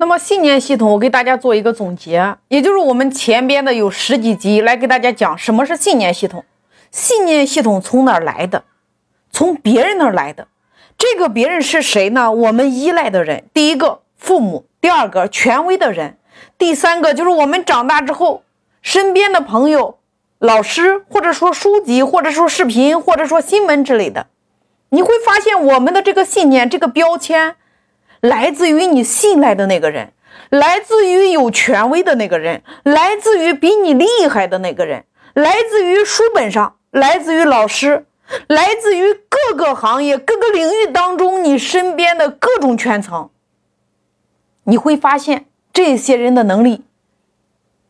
那么信念系统，我给大家做一个总结，也就是我们前边的有十几集来给大家讲什么是信念系统。信念系统从哪儿来的？从别人那儿来的。这个别人是谁呢？我们依赖的人，第一个父母，第二个权威的人，第三个就是我们长大之后身边的朋友、老师，或者说书籍，或者说视频，或者说新闻之类的。你会发现，我们的这个信念、这个标签。来自于你信赖的那个人，来自于有权威的那个人，来自于比你厉害的那个人，来自于书本上，来自于老师，来自于各个行业、各个领域当中你身边的各种圈层。你会发现这些人的能力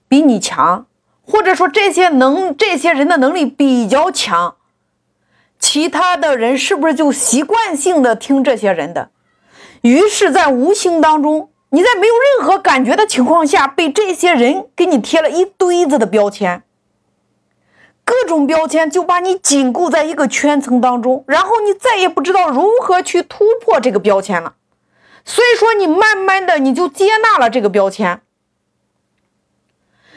比你强，或者说这些能这些人的能力比较强，其他的人是不是就习惯性的听这些人的？于是，在无形当中，你在没有任何感觉的情况下，被这些人给你贴了一堆子的标签，各种标签就把你紧固在一个圈层当中，然后你再也不知道如何去突破这个标签了。所以说，你慢慢的你就接纳了这个标签，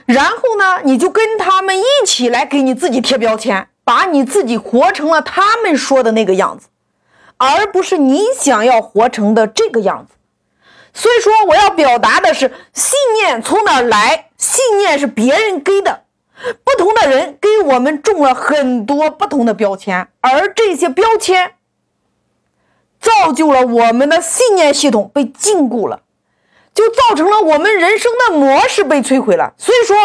然后呢，你就跟他们一起来给你自己贴标签，把你自己活成了他们说的那个样子。而不是你想要活成的这个样子，所以说我要表达的是信念从哪儿来？信念是别人给的，不同的人给我们种了很多不同的标签，而这些标签造就了我们的信念系统被禁锢了，就造成了我们人生的模式被摧毁了。所以说，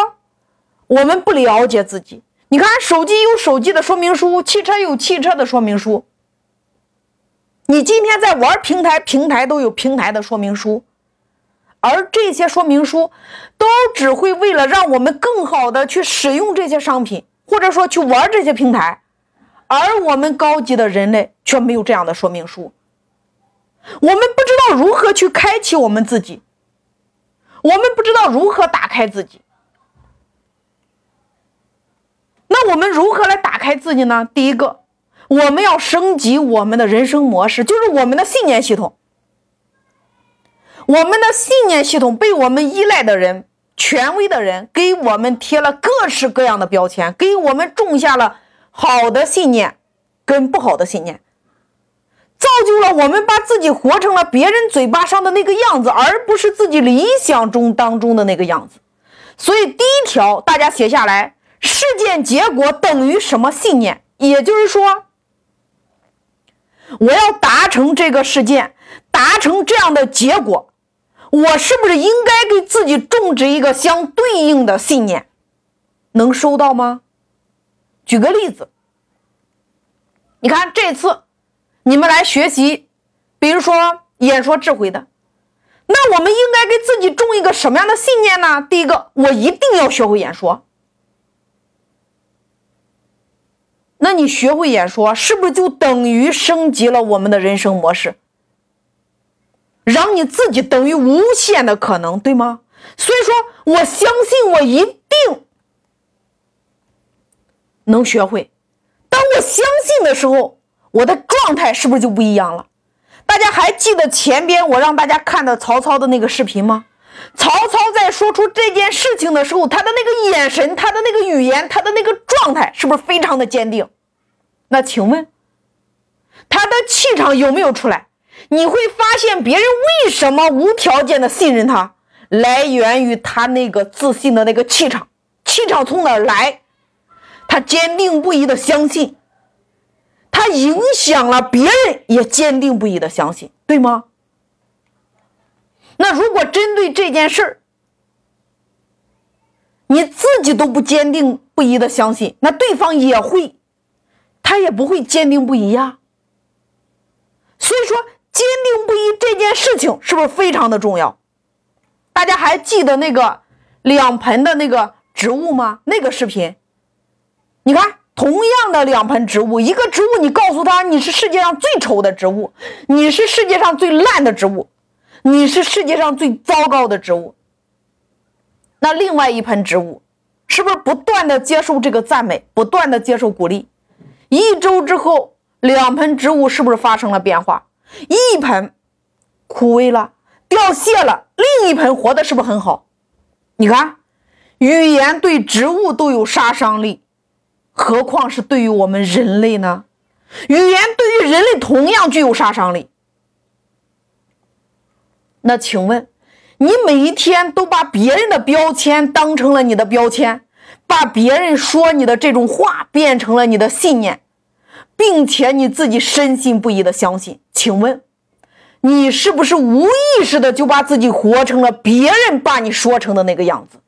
我们不了解自己。你看，手机有手机的说明书，汽车有汽车的说明书。你今天在玩平台，平台都有平台的说明书，而这些说明书都只会为了让我们更好的去使用这些商品，或者说去玩这些平台，而我们高级的人类却没有这样的说明书。我们不知道如何去开启我们自己，我们不知道如何打开自己。那我们如何来打开自己呢？第一个。我们要升级我们的人生模式，就是我们的信念系统。我们的信念系统被我们依赖的人、权威的人给我们贴了各式各样的标签，给我们种下了好的信念跟不好的信念，造就了我们把自己活成了别人嘴巴上的那个样子，而不是自己理想中当中的那个样子。所以，第一条大家写下来：事件结果等于什么信念？也就是说。我要达成这个事件，达成这样的结果，我是不是应该给自己种植一个相对应的信念？能收到吗？举个例子，你看这次你们来学习，比如说演说智慧的，那我们应该给自己种一个什么样的信念呢？第一个，我一定要学会演说。那你学会演说，是不是就等于升级了我们的人生模式，让你自己等于无限的可能，对吗？所以说，我相信我一定能学会。当我相信的时候，我的状态是不是就不一样了？大家还记得前边我让大家看的曹操的那个视频吗？曹操在说出这件事情的时候，他的那个眼神，他的那个语言，他的那个状态，是不是非常的坚定？那请问，他的气场有没有出来？你会发现，别人为什么无条件的信任他，来源于他那个自信的那个气场。气场从哪儿来？他坚定不移的相信，他影响了别人，也坚定不移的相信，对吗？那如果针对这件事儿，你自己都不坚定不一的相信，那对方也会。他也不会坚定不移呀，所以说坚定不移这件事情是不是非常的重要？大家还记得那个两盆的那个植物吗？那个视频，你看，同样的两盆植物，一个植物你告诉他你是世界上最丑的植物，你是世界上最烂的植物，你是世界上最糟糕的植物，那另外一盆植物是不是不断的接受这个赞美，不断的接受鼓励？一周之后，两盆植物是不是发生了变化？一盆枯萎了，凋谢了，另一盆活的是不是很好？你看，语言对植物都有杀伤力，何况是对于我们人类呢？语言对于人类同样具有杀伤力。那请问，你每一天都把别人的标签当成了你的标签，把别人说你的这种话变成了你的信念，并且你自己深信不疑的相信。请问，你是不是无意识的就把自己活成了别人把你说成的那个样子？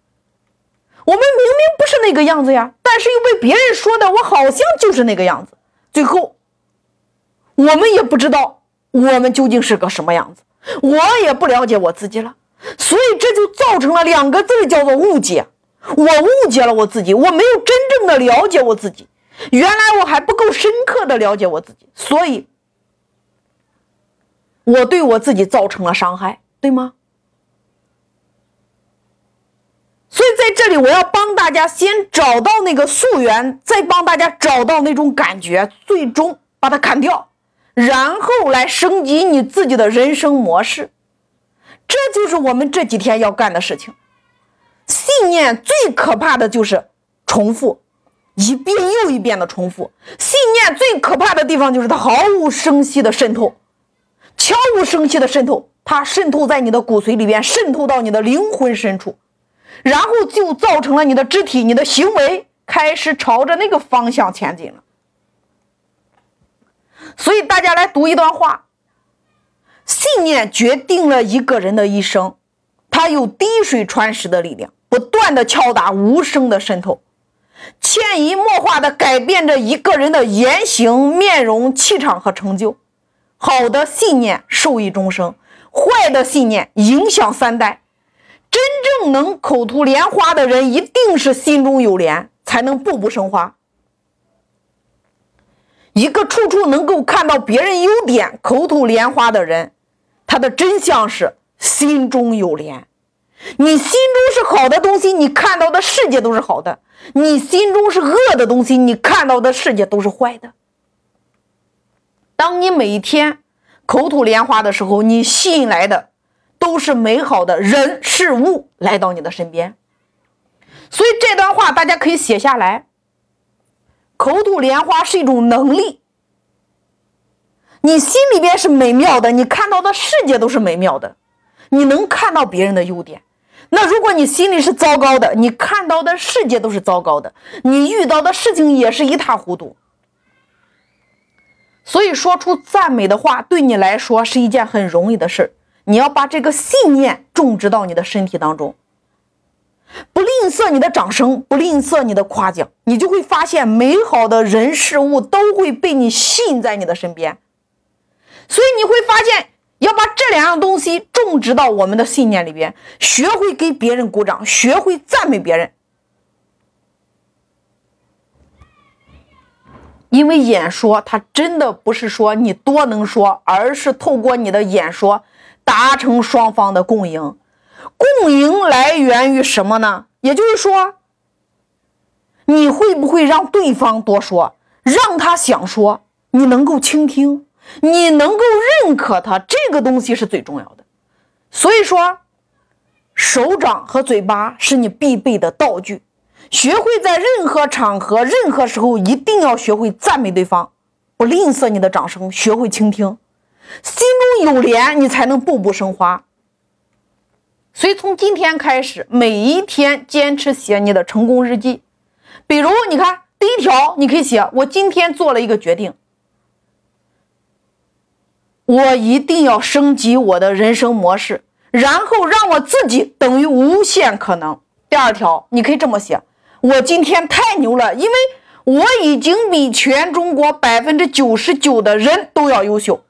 我们明明不是那个样子呀，但是又被别人说的我好像就是那个样子。最后，我们也不知道我们究竟是个什么样子。我也不了解我自己了，所以这就造成了两个字，叫做误解。我误解了我自己，我没有真正的了解我自己。原来我还不够深刻的了解我自己，所以我对我自己造成了伤害，对吗？所以在这里，我要帮大家先找到那个溯源，再帮大家找到那种感觉，最终把它砍掉。然后来升级你自己的人生模式，这就是我们这几天要干的事情。信念最可怕的就是重复，一遍又一遍的重复。信念最可怕的地方就是它毫无声息的渗透，悄无声息的渗透，它渗透在你的骨髓里边，渗透到你的灵魂深处，然后就造成了你的肢体、你的行为开始朝着那个方向前进了。所以大家来读一段话：信念决定了一个人的一生，它有滴水穿石的力量，不断的敲打，无声的渗透，潜移默化的改变着一个人的言行、面容、气场和成就。好的信念受益终生，坏的信念影响三代。真正能口吐莲花的人，一定是心中有莲，才能步步生花。一个处处能够看到别人优点、口吐莲花的人，他的真相是心中有莲。你心中是好的东西，你看到的世界都是好的；你心中是恶的东西，你看到的世界都是坏的。当你每一天口吐莲花的时候，你吸引来的都是美好的人事物来到你的身边。所以这段话大家可以写下来。口吐莲花是一种能力，你心里边是美妙的，你看到的世界都是美妙的，你能看到别人的优点。那如果你心里是糟糕的，你看到的世界都是糟糕的，你遇到的事情也是一塌糊涂。所以说出赞美的话，对你来说是一件很容易的事你要把这个信念种植到你的身体当中。不吝啬你的掌声，不吝啬你的夸奖，你就会发现美好的人事物都会被你吸引在你的身边。所以你会发现，要把这两样东西种植到我们的信念里边，学会给别人鼓掌，学会赞美别人。因为演说，它真的不是说你多能说，而是透过你的演说达成双方的共赢。共赢来源于什么呢？也就是说，你会不会让对方多说，让他想说，你能够倾听，你能够认可他，这个东西是最重要的。所以说，手掌和嘴巴是你必备的道具。学会在任何场合、任何时候，一定要学会赞美对方，不吝啬你的掌声，学会倾听，心中有莲，你才能步步生花。所以从今天开始，每一天坚持写你的成功日记。比如，你看第一条，你可以写：我今天做了一个决定，我一定要升级我的人生模式，然后让我自己等于无限可能。第二条，你可以这么写：我今天太牛了，因为我已经比全中国百分之九十九的人都要优秀。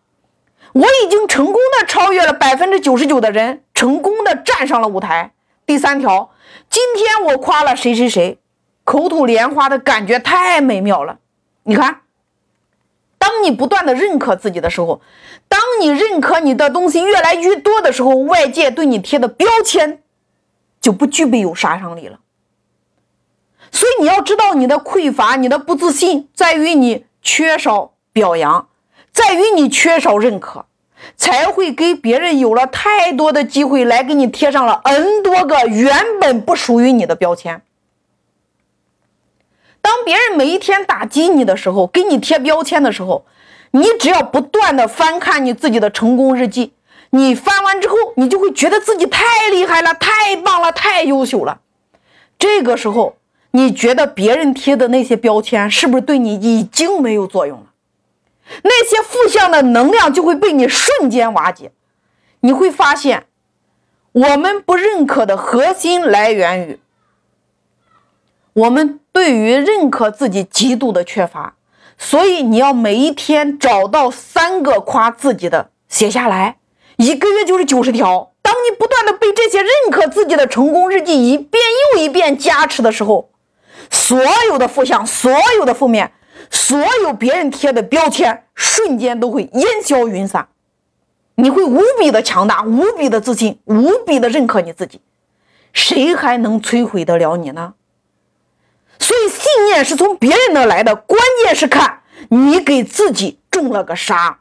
我已经成功的超越了百分之九十九的人，成功的站上了舞台。第三条，今天我夸了谁谁谁，口吐莲花的感觉太美妙了。你看，当你不断的认可自己的时候，当你认可你的东西越来越多的时候，外界对你贴的标签就不具备有杀伤力了。所以你要知道，你的匮乏、你的不自信，在于你缺少表扬，在于你缺少认可。才会给别人有了太多的机会来给你贴上了 N 多个原本不属于你的标签。当别人每一天打击你的时候，给你贴标签的时候，你只要不断的翻看你自己的成功日记，你翻完之后，你就会觉得自己太厉害了，太棒了，太优秀了。这个时候，你觉得别人贴的那些标签是不是对你已经没有作用了？那些负向的能量就会被你瞬间瓦解。你会发现，我们不认可的核心来源于我们对于认可自己极度的缺乏。所以你要每一天找到三个夸自己的，写下来，一个月就是九十条。当你不断的被这些认可自己的成功日记一遍又一遍加持的时候，所有的负向，所有的负面。所有别人贴的标签瞬间都会烟消云散，你会无比的强大，无比的自信，无比的认可你自己，谁还能摧毁得了你呢？所以信念是从别人那来的，关键是看你给自己种了个啥。